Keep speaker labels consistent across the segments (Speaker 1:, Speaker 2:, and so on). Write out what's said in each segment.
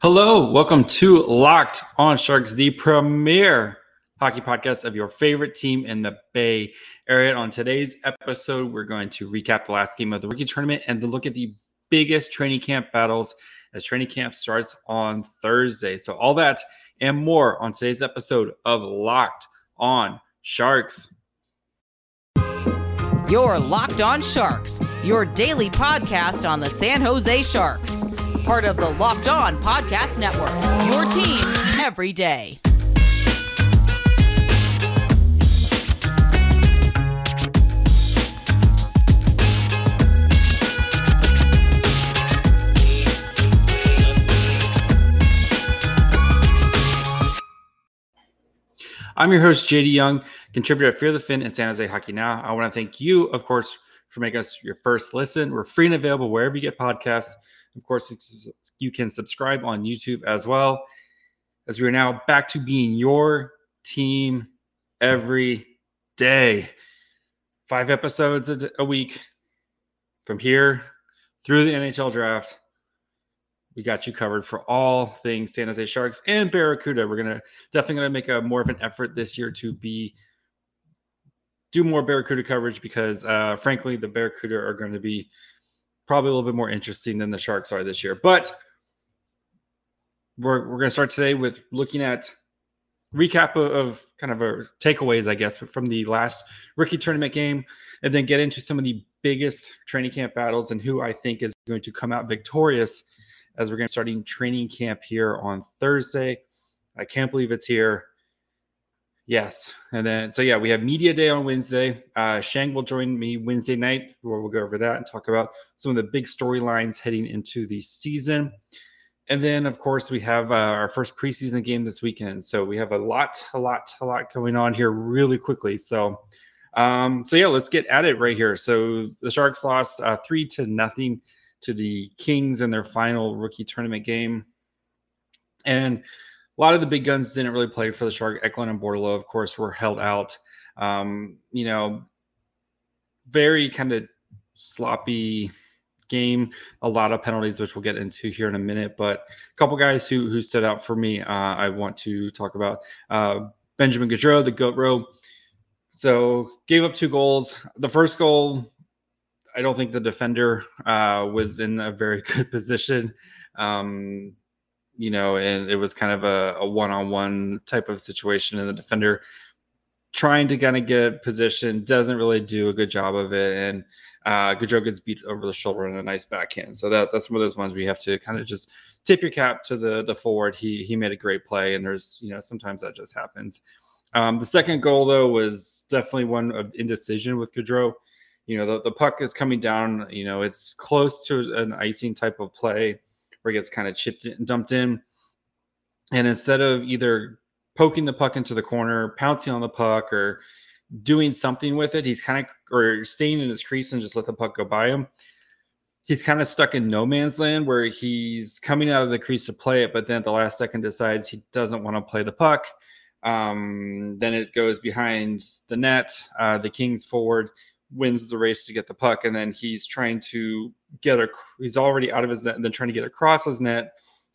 Speaker 1: Hello, welcome to Locked on Sharks, the premier hockey podcast of your favorite team in the Bay Area. On today's episode, we're going to recap the last game of the rookie tournament and to look at the biggest training camp battles as training camp starts on Thursday. So, all that and more on today's episode of Locked on Sharks.
Speaker 2: Your Locked on Sharks, your daily podcast on the San Jose Sharks part of the Locked On Podcast Network. Your team every day.
Speaker 1: I'm your host, JD Young, contributor at Fear the Fin and San Jose Hockey Now. I want to thank you, of course, for making us your first listen. We're free and available wherever you get podcasts. Of course, you can subscribe on YouTube as well, as we are now back to being your team every day. Five episodes a, week from here through the NHL draft. We got you covered for all things San Jose Sharks and Barracuda. We're gonna definitely gonna make a more of an effort this year to be do more Barracuda coverage because, uh, frankly, the Barracuda are going to be probably a little bit more interesting than the Sharks are this year. But we're, we're going to start today with looking at recap of, of kind of our takeaways, I guess, from the last rookie tournament game, and then get into some of the biggest training camp battles and who I think is going to come out victorious as we're going to starting training camp here on Thursday. I can't believe it's here. Yes. And then, so yeah, we have media day on Wednesday. Uh, Shang will join me Wednesday night where we'll go over that and talk about some of the big storylines heading into the season. And then, of course, we have uh, our first preseason game this weekend. So we have a lot, a lot, a lot going on here really quickly. So, um, so yeah, let's get at it right here. So the Sharks lost uh, three to nothing to the Kings in their final rookie tournament game. And a lot of the big guns didn't really play for the Shark. Eklund and Bordeleau, of course, were held out. Um, you know, very kind of sloppy game. A lot of penalties, which we'll get into here in a minute. But a couple guys who who stood out for me, uh, I want to talk about. Uh, Benjamin Gaudreau, the goat row. So gave up two goals. The first goal, I don't think the defender uh, was in a very good position. Um, you know, and it was kind of a, a one-on-one type of situation, and the defender trying to kind of get position doesn't really do a good job of it, and uh, Gaudreau gets beat over the shoulder in a nice backhand. So that that's one of those ones where you have to kind of just tip your cap to the the forward. He he made a great play, and there's you know sometimes that just happens. Um, the second goal though was definitely one of indecision with Gaudreau. You know the, the puck is coming down. You know it's close to an icing type of play where it gets kind of chipped and dumped in. And instead of either poking the puck into the corner, pouncing on the puck, or doing something with it, he's kind of or staying in his crease and just let the puck go by him. He's kind of stuck in no man's land where he's coming out of the crease to play it, but then at the last second decides he doesn't want to play the puck. Um, then it goes behind the net. Uh, the Kings forward wins the race to get the puck, and then he's trying to get a. He's already out of his net, and then trying to get across his net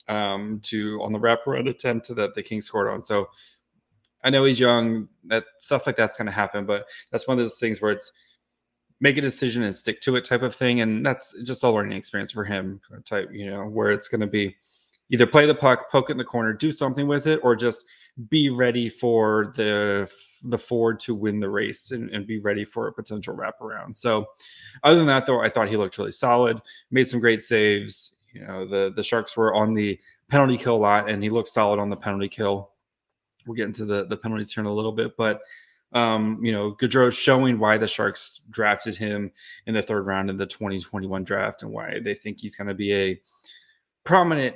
Speaker 1: um, to on the wraparound attempt that the Kings scored on. So I know he's young. That stuff like that's going to happen, but that's one of those things where it's make a decision and stick to it type of thing, and that's just a learning experience for him. Type, you know, where it's going to be either play the puck, poke it in the corner, do something with it, or just be ready for the the Ford to win the race and, and, be ready for a potential wraparound. So, other than that, though, I thought he looked really solid, made some great saves. You know, the the Sharks were on the penalty kill a lot, and he looked solid on the penalty kill. We'll get into the the penalties here in a little bit, but um, you know, Gaudreau showing why the Sharks drafted him in the third round in the 2021 draft and why they think he's going to be a prominent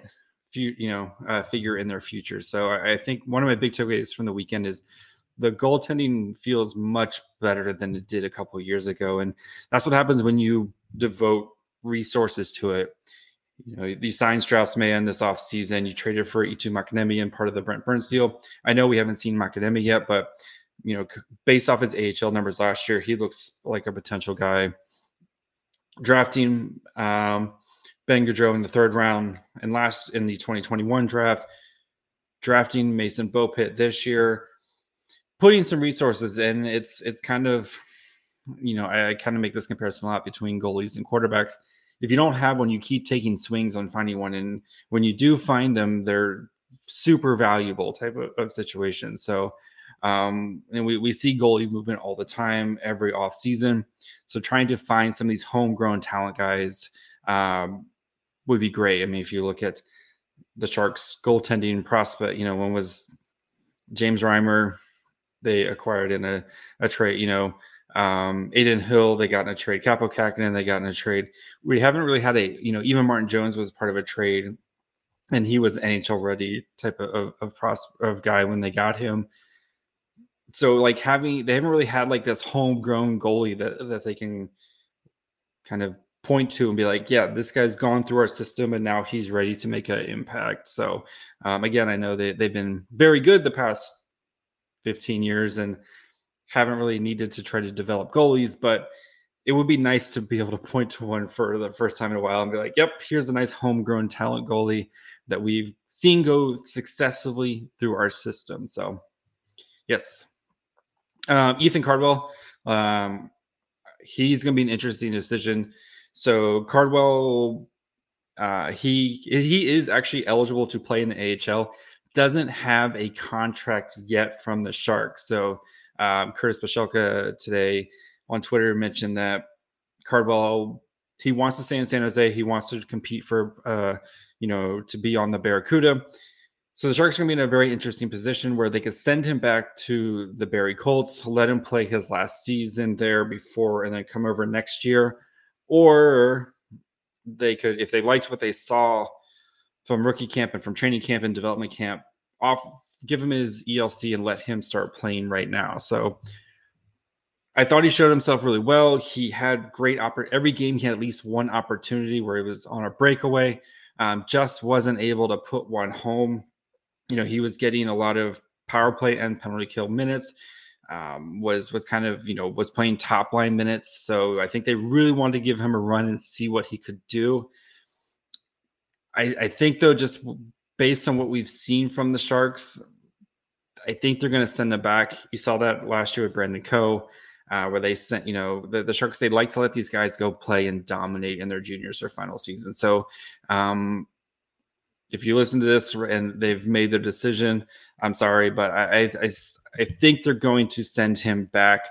Speaker 1: few, you know, uh, figure in their future. So I, I think one of my big takeaways from the weekend is the goaltending feels much better than it did a couple years ago, and that's what happens when you devote resources to it. You know, you signed Strauss Mann this offseason. You traded for Eetu Makiniemi and part of the Brent Burns deal. I know we haven't seen Makiniemi yet, but you know, based off his AHL numbers last year, he looks like a potential guy. Drafting um, Ben Gaudreau in the third round and last in the 2021 draft, drafting Mason Beaupit this year, putting some resources in. It's it's kind of, you know, I, I kind of make this comparison a lot between goalies and quarterbacks. If you don't have one, you keep taking swings on finding one, and when you do find them, they're super valuable type of, of situation. So um, and we, we see goalie movement all the time, every off season. So trying to find some of these homegrown talent guys um, would be great. I mean, if you look at the Sharks goaltending prospect, you know, when was James Reimer, they acquired in a, a trade, you know, um, Adin Hill, they got in a trade. Kaapo Kähkönen, they got in a trade. We haven't really had a, you know, even Martin Jones was part of a trade and he was NHL ready type of, of, of, pros, of guy when they got him so like having they haven't really had like this homegrown goalie that that they can kind of point to and be like, yeah, this guy's gone through our system and now he's ready to make an impact. So um, again, I know they they've been very good the past 15 years and haven't really needed to try to develop goalies, but it would be nice to be able to point to one for the first time in a while and be like, yep, here's a nice homegrown talent goalie that we've seen go successfully through our system. So, yes, um, Ethan Cardwell, um, he's going to be an interesting decision. So Cardwell, uh, he he is actually eligible to play in the AHL. Doesn't have a contract yet from the Sharks. So um, Curtis Pashelka today on Twitter mentioned that Cardwell he wants to stay in San Jose. He wants to compete for uh, you know to be on the Barracuda. So the Sharks are going to be in a very interesting position where they could send him back to the Barrie Colts, let him play his last season there before, and then come over next year. Or they could, if they liked what they saw from rookie camp and from training camp and development camp, off give him his ELC and let him start playing right now. So I thought he showed himself really well. He had great oppor- every game he had at least one opportunity where he was on a breakaway. Um, just wasn't able to put one home you know, he was getting a lot of power play and penalty kill minutes. Um, was was kind of you know was playing top line minutes. So I think they really wanted to give him a run and see what he could do. I, I think though, just based on what we've seen from the Sharks, I think they're going to send him back. You saw that last year with Brandon Coe, uh, where they sent, you know, the, the Sharks, they like to let these guys go play and dominate in their juniors or final season. So um, if you listen to this and they've made their decision, I'm sorry, but I, I, I think they're going to send him back,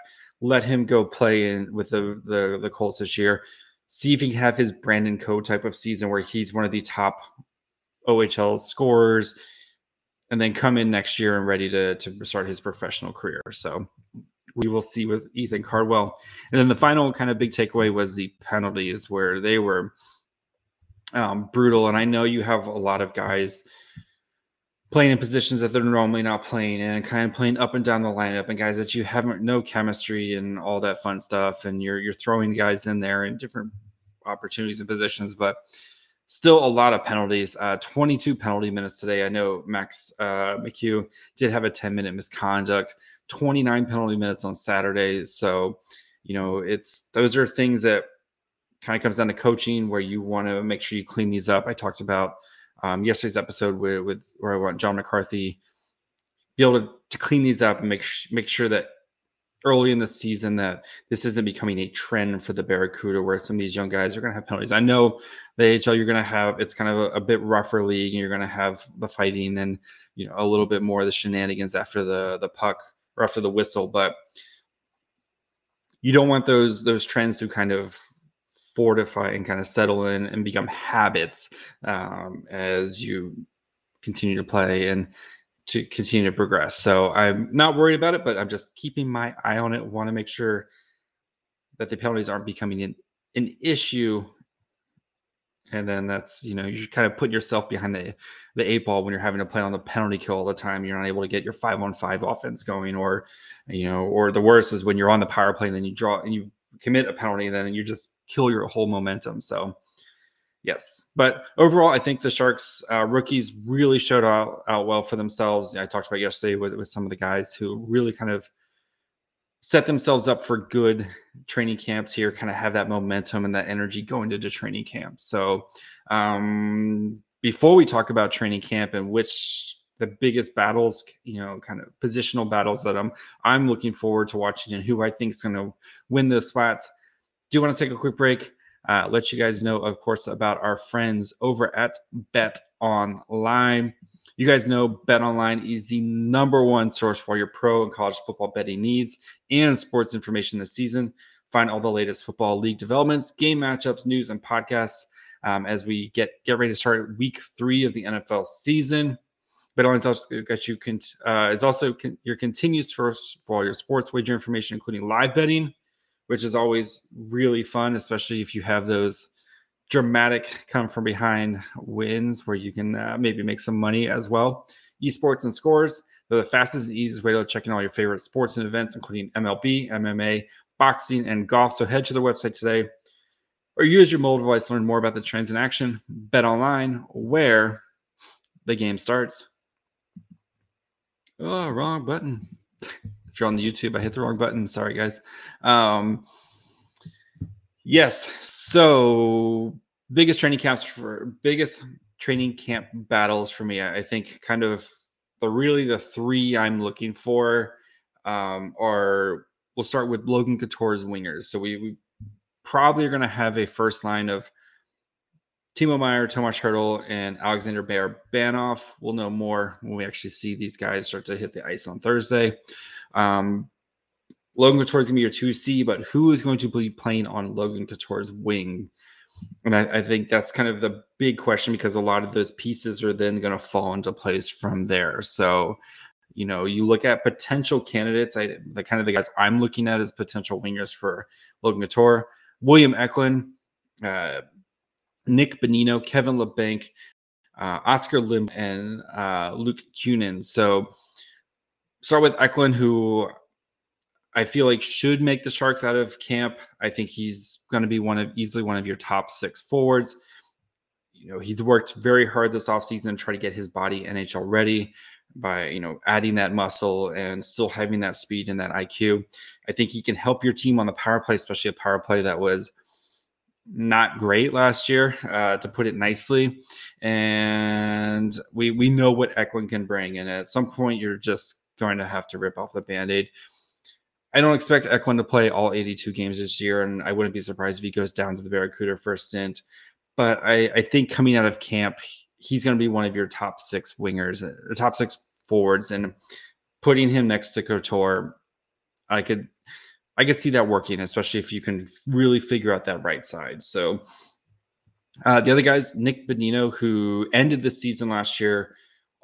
Speaker 1: let him go play in with the, the, the Colts this year, see if he can have his Brandon Coe type of season where he's one of the top OHL scorers, and then come in next year and ready to, to start his professional career. So we will see with Ethan Cardwell. And then the final kind of big takeaway was the penalties where they were – um, brutal. And I know you have a lot of guys playing in positions that they're normally not playing and kind of playing up and down the lineup and guys that you haven't no chemistry and all that fun stuff. And you're you're throwing guys in there in different opportunities and positions, but still a lot of penalties. Uh, 22 penalty minutes today. I know Max uh, McHugh did have a 10 minute misconduct, 29 penalty minutes on Saturday. So, you know, it's those are things that kind of comes down to coaching where you want to make sure you clean these up. I talked about um, yesterday's episode with, with where I want John McCarthy be able to, to clean these up and make make sure that early in the season that this isn't becoming a trend for the Barracuda where some of these young guys are going to have penalties. I know the AHL you're going to have it's kind of a, a bit rougher league and you're going to have the fighting and you know a little bit more of the shenanigans after the the puck or after the whistle, but you don't want those those trends to kind of fortify and kind of settle in and become habits um, as you continue to play and to continue to progress. So I'm not worried about it, but I'm just keeping my eye on it. Want to make sure that the penalties aren't becoming an, an issue. And then that's you know you're kind of put yourself behind the the eight ball when you're having to play on the penalty kill all the time. You're not able to get your five on five offense going, or you know, or the worst is when you're on the power play and then you draw and you commit a penalty, and then you just kill your whole momentum. So, yes, but overall, I think the Sharks uh, rookies really showed out, out well for themselves. I talked about yesterday with, with some of the guys who really kind of set themselves up for good training camps here, kind of have that momentum and that energy going into training camp. So, um, before we talk about training camp and which the biggest battles, you know, kind of positional battles that I'm I'm looking forward to watching and who I think is going to win those spots. Do want to take a quick break? Uh, let you guys know, of course, about our friends over at Bet Online. You guys know Bet Online is the number one source for your pro and college football betting needs and sports information this season. Find all the latest football league developments, game matchups, news, and podcasts um, as we get get ready to start week three of the NFL season. BetOnline is also got you uh, is also con- your continuous source for all your sports wager information, including live betting, which is always really fun, especially if you have those dramatic come from behind wins where you can uh, maybe make some money as well. Esports and scores. They're the fastest and easiest way to check in all your favorite sports and events, including MLB, MMA, boxing, and golf. So head to the website today or use your mobile device to learn more about the trends in action. Bet online, where the game starts. Oh, wrong button. If you're on the YouTube, I hit the wrong button. Sorry, guys. Um, yes. So, biggest training camps for biggest training camp battles for me. I think kind of the really the three I'm looking for um, are. We'll start with Logan Couture's wingers. So we, we probably are going to have a first line of Timo Meier, Tomas Hertl, and Alexander Bear Banoff. We'll know more when we actually see these guys start to hit the ice on Thursday. Um, Logan Couture is going to be your 2C, but who is going to be playing on Logan Couture's wing? And I, I, think that's kind of the big question because a lot of those pieces are then going to fall into place from there. So, you know, you look at potential candidates. I the kind of the guys I'm looking at as potential wingers for Logan Couture, William Eklund, uh, Nick Bonino, Kevin Labanc, uh, Oscar Lim, and uh, Luke Kunin. So start with Eklund, who I feel like should make the Sharks out of camp. I think he's going to be one of easily one of your top six forwards. You know, he's worked very hard this offseason to try to get his body NHL ready by, you know, adding that muscle and still having that speed and that IQ. I think he can help your team on the power play, especially a power play that was – not great last year, uh, to put it nicely. And we we know what Eklund can bring, and at some point you're just going to have to rip off the band-aid. I don't expect Eklund to play all 82 games this year, and I wouldn't be surprised if he goes down to the Barracuda for a stint. But I, I think coming out of camp, he's going to be one of your top six wingers, uh, top six forwards, and putting him next to Couture, I could I could see that working, especially if you can really figure out that right side. So uh, the other guys, Nick Bonino, who ended the season last year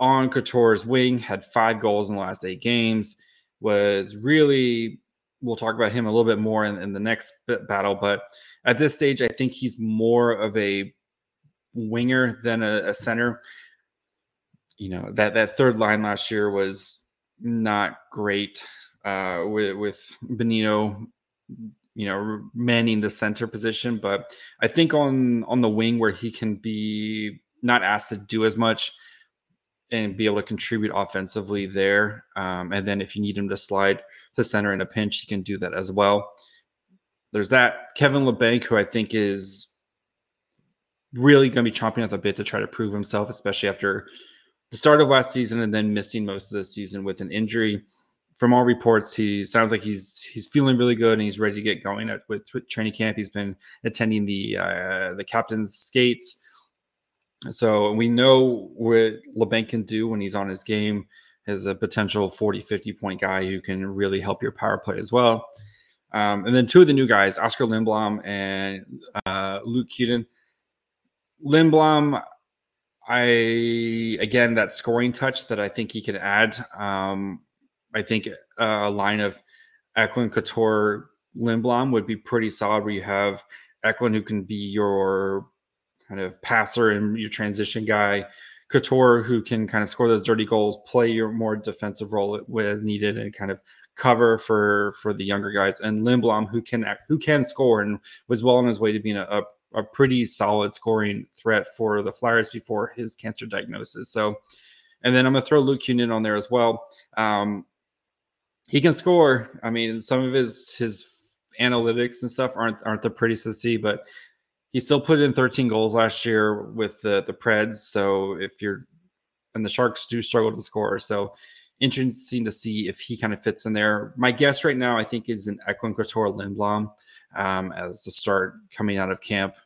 Speaker 1: on Couture's wing, had five goals in the last eight games, was really, we'll talk about him a little bit more in, in the next battle. But at this stage, I think he's more of a winger than a, a center. You know, that, that third line last year was not great uh, with, with Bonino, you know, manning the center position. But I think on on the wing where he can be not asked to do as much and be able to contribute offensively there. Um, and then if you need him to slide to center in a pinch, he can do that as well. There's that Kevin Labanc, who I think is really going to be chomping at the bit to try to prove himself, especially after the start of last season and then missing most of the season with an injury from all reports, he sounds like he's he's feeling really good and he's ready to get going at, with, with training camp. He's been attending the uh, the captain's skates, so we know what Labanc can do when he's on his game as a potential 40, 50 point guy who can really help your power play as well. Um, and then two of the new guys, Oskar Lindblom and uh, Luke Keaton. Lindblom, I again that scoring touch that I think he could add. Um, I think a line of Eklund, Couture, Lindblom would be pretty solid. Where you have Eklund who can be your kind of passer and your transition guy, Couture who can kind of score those dirty goals, play your more defensive role with needed, and kind of cover for for the younger guys, and Lindblom who can who can score and was well on his way to being a, a pretty solid scoring threat for the Flyers before his cancer diagnosis. So, and then I'm to throw Luke Kunin on there as well. Um, he can score. I mean, some of his his analytics and stuff aren't aren't the prettiest to see, but he still put in 13 goals last year with the the Preds. So if you're and the Sharks do struggle to score, so interesting to see if he kind of fits in there. My guess right now, I think, is an Eklund Lindblom um, as the start coming out of camp.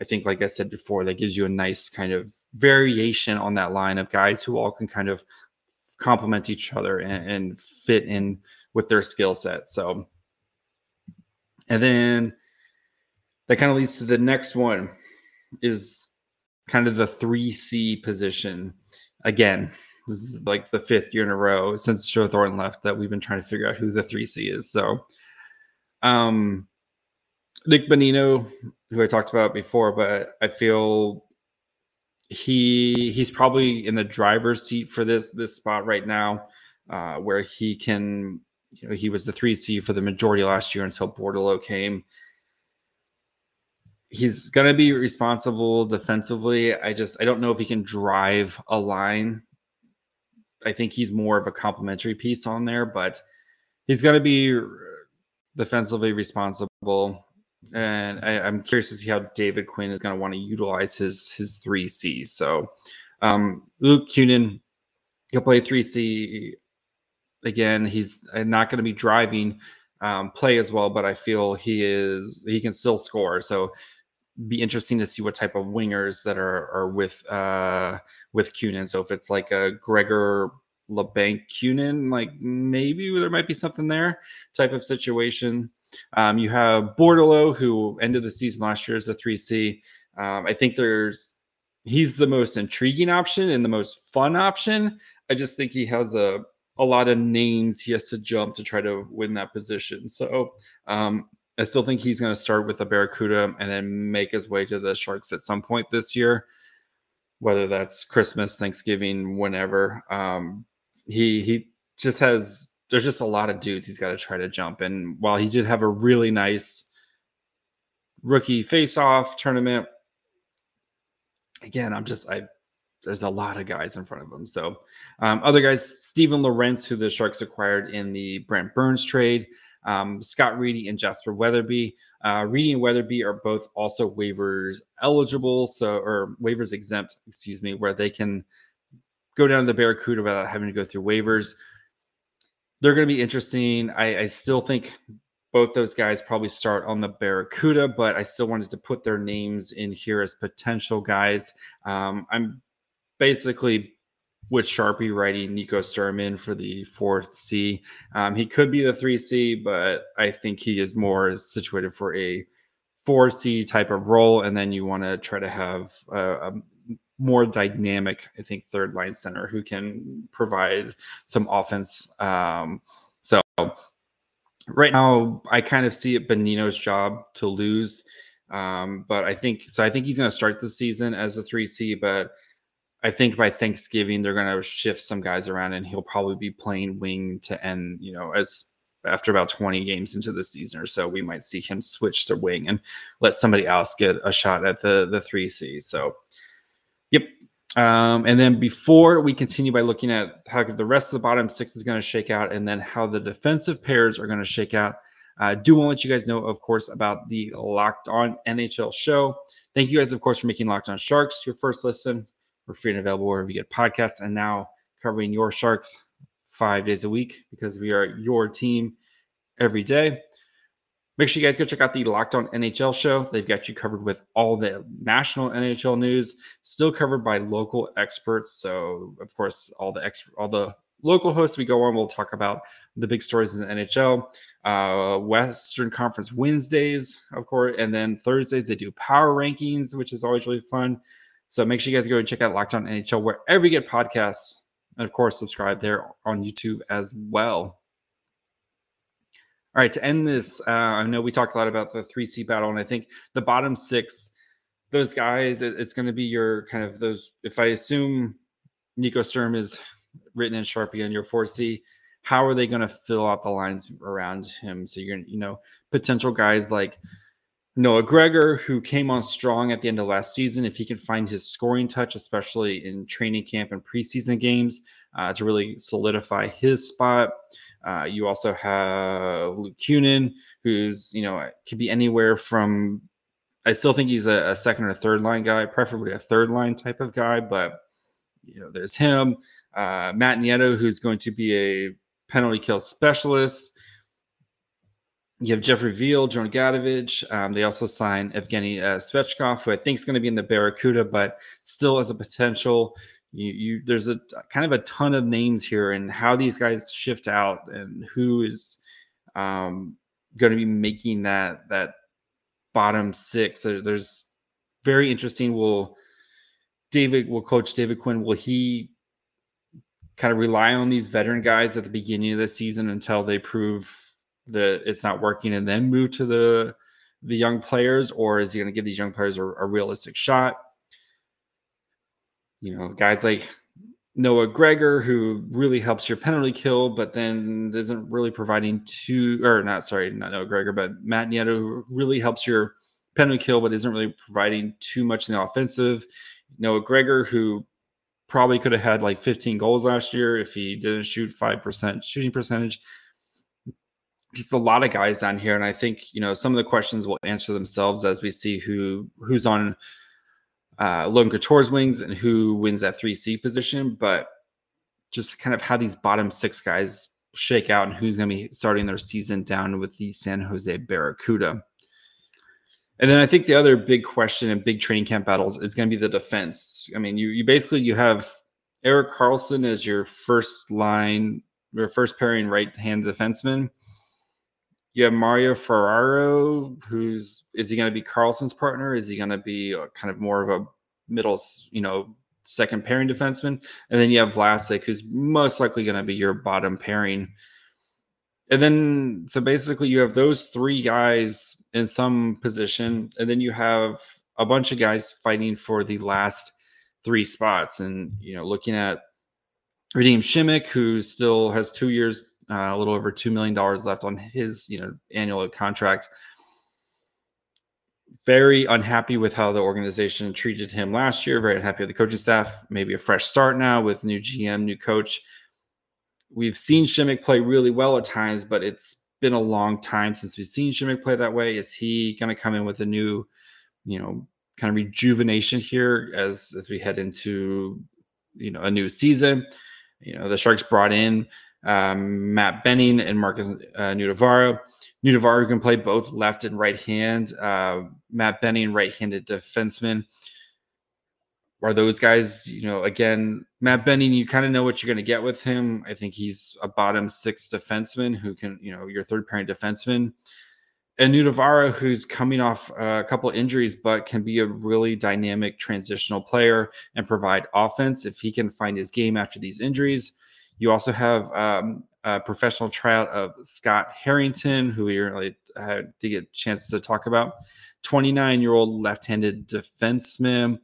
Speaker 1: I think, like I said before, that gives you a nice kind of variation on that line of guys who all can kind of complement each other and, and fit in with their skill set. So, and then that kind of leads to the next one is kind of the 3C position. Again, this is like the fifth year in a row since Joe Thornton left that we've been trying to figure out who the 3C is. So, um, Nick Bonino, who I talked about before, but I feel he he's probably in the driver's seat for this this spot right now, uh, where he can. You know, he was the three C for the majority last year until Bordeleau came. He's going to be responsible defensively. I just I don't know if he can drive a line. I think he's more of a complementary piece on there, but he's going to be defensively responsible and I, am curious to see how David Quinn is going to want to utilize his his three Cs. So, um, Luke Kunin, he'll play three C again. He's not going to be driving um, play as well, but I feel he is he can still score. So, be interesting to see what type of wingers that are are with uh with Kunin. So if it's like a Gregor Labanc Kunin, like maybe there might be something there type of situation. Um, you have Bordeleau, who ended the season last year as a 3C. Um, I think there's he's the most intriguing option and the most fun option. I just think he has a a lot of names he has to jump to try to win that position. So um, I still think he's going to start with the Barracuda and then make his way to the Sharks at some point this year, whether that's Christmas, Thanksgiving, whenever. Um, he he just has there's just a lot of dudes he's got to try to jump. And while he did have a really nice rookie face-off tournament, again, I'm just I there's a lot of guys in front of him. So um, other guys, Steven Lorentz, who the Sharks acquired in the Brent Burns trade, um, Scott Reedy and Jasper Weatherby. Uh, Reedy and Weatherby are both also waivers eligible, so or waivers exempt, excuse me, where they can go down to the Barracuda without having to go through waivers they're going to be interesting. I, I still think both those guys probably start on the Barracuda, but I still wanted to put their names in here as potential guys. Um, I'm basically with Sharpie writing Nico Sturman for the fourth C. Um, he could be the three C, but I think he is more situated for a four C type of role. And then you want to try to have a, a more dynamic, I think, third line center who can provide some offense. Um, so right now, I kind of see it Bonino's job to lose. Um, but I think so. I think he's going to start the season as a 3C, but I think by Thanksgiving they're going to shift some guys around, and he'll probably be playing wing to end. You know, as after about 20 games into the season or so, we might see him switch to wing and let somebody else get a shot at the the 3C. So Yep. Um, and then before we continue by looking at how the rest of the bottom six is going to shake out and then how the defensive pairs are going to shake out, I uh, do want to let you guys know, of course, about the Locked On NHL show. Thank you guys, of course, for making Locked On Sharks your first listen. We're free and available wherever you get podcasts and now covering your Sharks five days a week because we are your team every day. Make sure you guys go check out the Locked On NHL show. They've got you covered with all the national NHL news, still covered by local experts. So, of course, all the ex- all the local hosts we go on, we'll talk about the big stories in the NHL. Uh, Western Conference Wednesdays, of course, and then Thursdays they do power rankings, which is always really fun. So make sure you guys go and check out Locked On NHL wherever you get podcasts, and of course, subscribe there on YouTube as well. All right, to end this, uh, I know we talked a lot about the three C battle, and I think the bottom six, those guys, it, it's going to be your kind of those. If I assume Nico Sturm is written in Sharpie on your four C, how are they going to fill out the lines around him? So you're, going to, you know, potential guys like Noah Gregor, who came on strong at the end of last season. If he can find his scoring touch, especially in training camp and preseason games, uh, to really solidify his spot. Uh, you also have Luke Kunin, who's you know could be anywhere from. I still think he's a, a second or third line guy, preferably a third line type of guy. But you know, there's him, uh, Matt Nieto, who's going to be a penalty kill specialist. You have Jeffrey Viel, John Gadjovich. Um, they also signed Evgeny uh, Svechkov, who I think is going to be in the Barracuda, but still as a potential. You, you, there's a kind of a ton of names here, and how these guys shift out, and who is um, going to be making that that bottom six. There's very interesting. Will David will coach David Quinn? Will he kind of rely on these veteran guys at the beginning of the season until they prove that it's not working and then move to the the young players or is he going to give these young players a, a, realistic shot? You know guys like noah gregor who really helps your penalty kill but then isn't really providing too or not sorry not noah gregor but matt nieto who really helps your penalty kill but isn't really providing too much in the offensive. Noah gregor who probably could have had like 15 goals last year if he didn't shoot 5% shooting percentage just a lot of guys down here, and I think you know some of the questions will answer themselves as we see who who's on uh, Logan Couture's wings and who wins that three C position. But just kind of how these bottom six guys shake out and who's going to be starting their season down with the San Jose Barracuda. And then I think the other big question and big training camp battles is going to be the defense. I mean, you you basically you have Erik Karlsson as your first line, your first pairing right hand defenseman you have Mario Ferraro, who's is he going to be Karlsson's partner? Is he going to be uh, kind of more of a middle, you know, second pairing defenseman? And then you have Vlasic, who's most likely going to be your bottom pairing. And then, so basically, you have those three guys in some position, and then you have a bunch of guys fighting for the last three spots. And you know, looking at Radim Simek, who still has two years uh, a little over two million dollars left on his you know annual contract. Very unhappy with how the organization treated him last year. Very unhappy with the coaching staff. Maybe a fresh start now with new GM, new coach. We've seen Simek play really well at times, but it's been a long time since we've seen Simek play that way. Is he going to come in with a new, you know, kind of rejuvenation here as as we head into you know a new season? You know, the Sharks brought in um, Matt Benning and Markus uh. Nutivaara can play both left and right hand. Uh, Matt Benning, right-handed defenseman. Are those guys, you know, again, Matt Benning, you kind of know what you're going to get with him. I think he's a bottom six defenseman who can, you know, your third pairing defenseman. And Nutivaara, who's coming off a couple injuries, but can be a really dynamic transitional player and provide offense if he can find his game after these injuries. You also have um, a professional tryout of Scott Harrington, who we really had to get a chance to talk about. 29 year old left handed defenseman.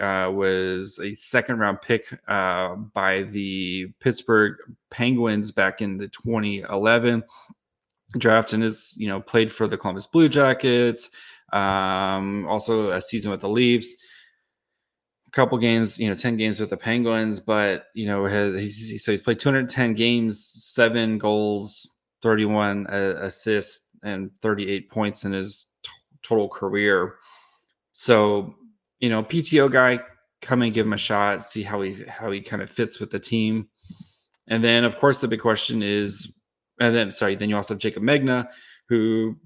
Speaker 1: Uh, was a second round pick uh, by the Pittsburgh Penguins back in the 2011 draft and has you know played for the Columbus Blue Jackets, um, also a season with the Leafs couple games, you know, 10 games with the Penguins, but, you know, he's, so he's played 210 games, seven goals, 31 uh, assists, and 38 points in his t- total career. So, you know, PTO guy, come and give him a shot, see how he how he kind of fits with the team. And then, of course, the big question is, and then sorry, then you also have Jaycob Megna, who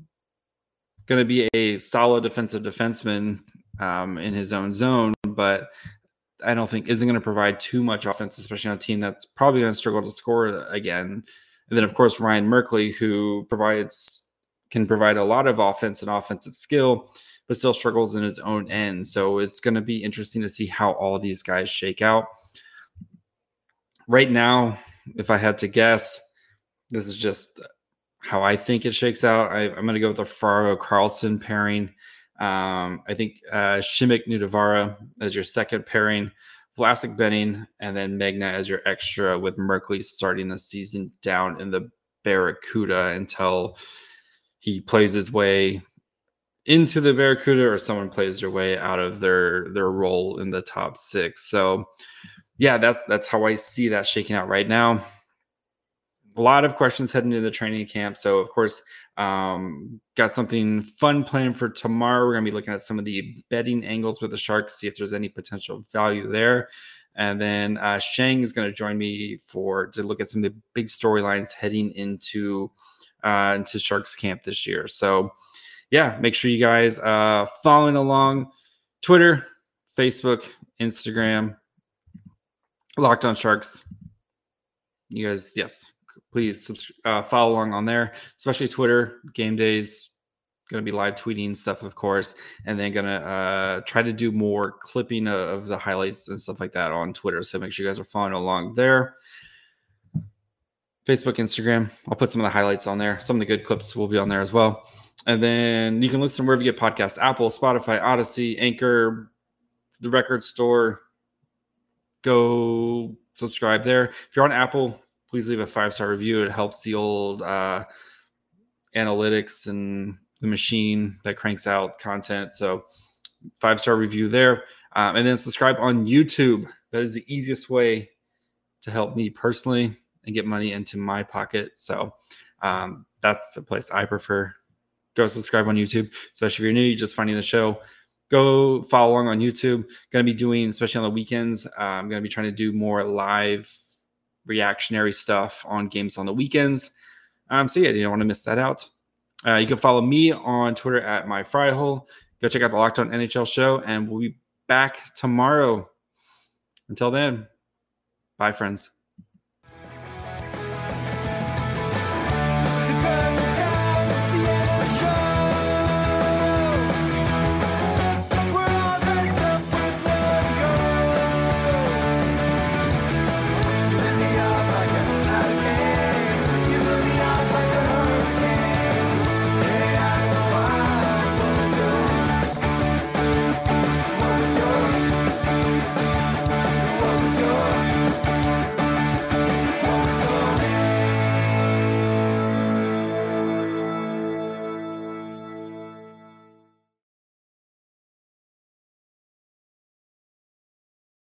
Speaker 1: going to be a solid defensive defenseman um, in his own zone, but I don't think isn't going to provide too much offense, especially on a team that's probably going to struggle to score again. And then, of course, Ryan Merkley, who provides can provide a lot of offense and offensive skill, but still struggles in his own end. So it's going to be interesting to see how all these guys shake out. Right now, if I had to guess, this is just how I think it shakes out. I, am going to go with the Ferraro Karlsson pairing. Um, I think uh, Simek Nutivaara as your second pairing, Vlasic Benning, and then Magna as your extra with Merkley starting the season down in the Barracuda until he plays his way into the Barracuda or someone plays their way out of their their role in the top six. So yeah, that's that's how I see that shaking out right now. A lot of questions heading into the training camp. So of course, um, got something fun planned for tomorrow. We're gonna be looking at some of the betting angles with the Sharks, see if there's any potential value there. And then uh, Shang is going to join me for to look at some of the big storylines heading into uh, into Sharks camp this year. So yeah, make sure you guys uh, following along Twitter, Facebook, Instagram, Locked On Sharks. You guys, yes, please uh, follow along on there, especially Twitter. Game days going to be live tweeting stuff, of course, and then going to uh, try to do more clipping of, of the highlights and stuff like that on Twitter. So make sure you guys are following along there. Facebook, Instagram. I'll put some of the highlights on there. Some of the good clips will be on there as well. And then you can listen wherever you get podcasts Apple, Spotify, Audacy, Anchor, the record store. Go subscribe there. If you're on Apple, please leave a five star review. It helps the old uh, analytics and the machine that cranks out content. So, five star review there. Um, and then subscribe on YouTube. That is the easiest way to help me personally and get money into my pocket. So, um, that's the place I prefer. Go subscribe on YouTube, especially if you're new, you're just finding the show. Go follow along on YouTube. Going to be doing, especially on the weekends, uh, I'm going to be trying to do more live reactionary stuff on games on the weekends. Um, so yeah, you don't want to miss that out. Uh, you can follow me on Twitter at my fryhole. Go check out the Locked On NHL show, and we'll be back tomorrow. Until then, bye, friends.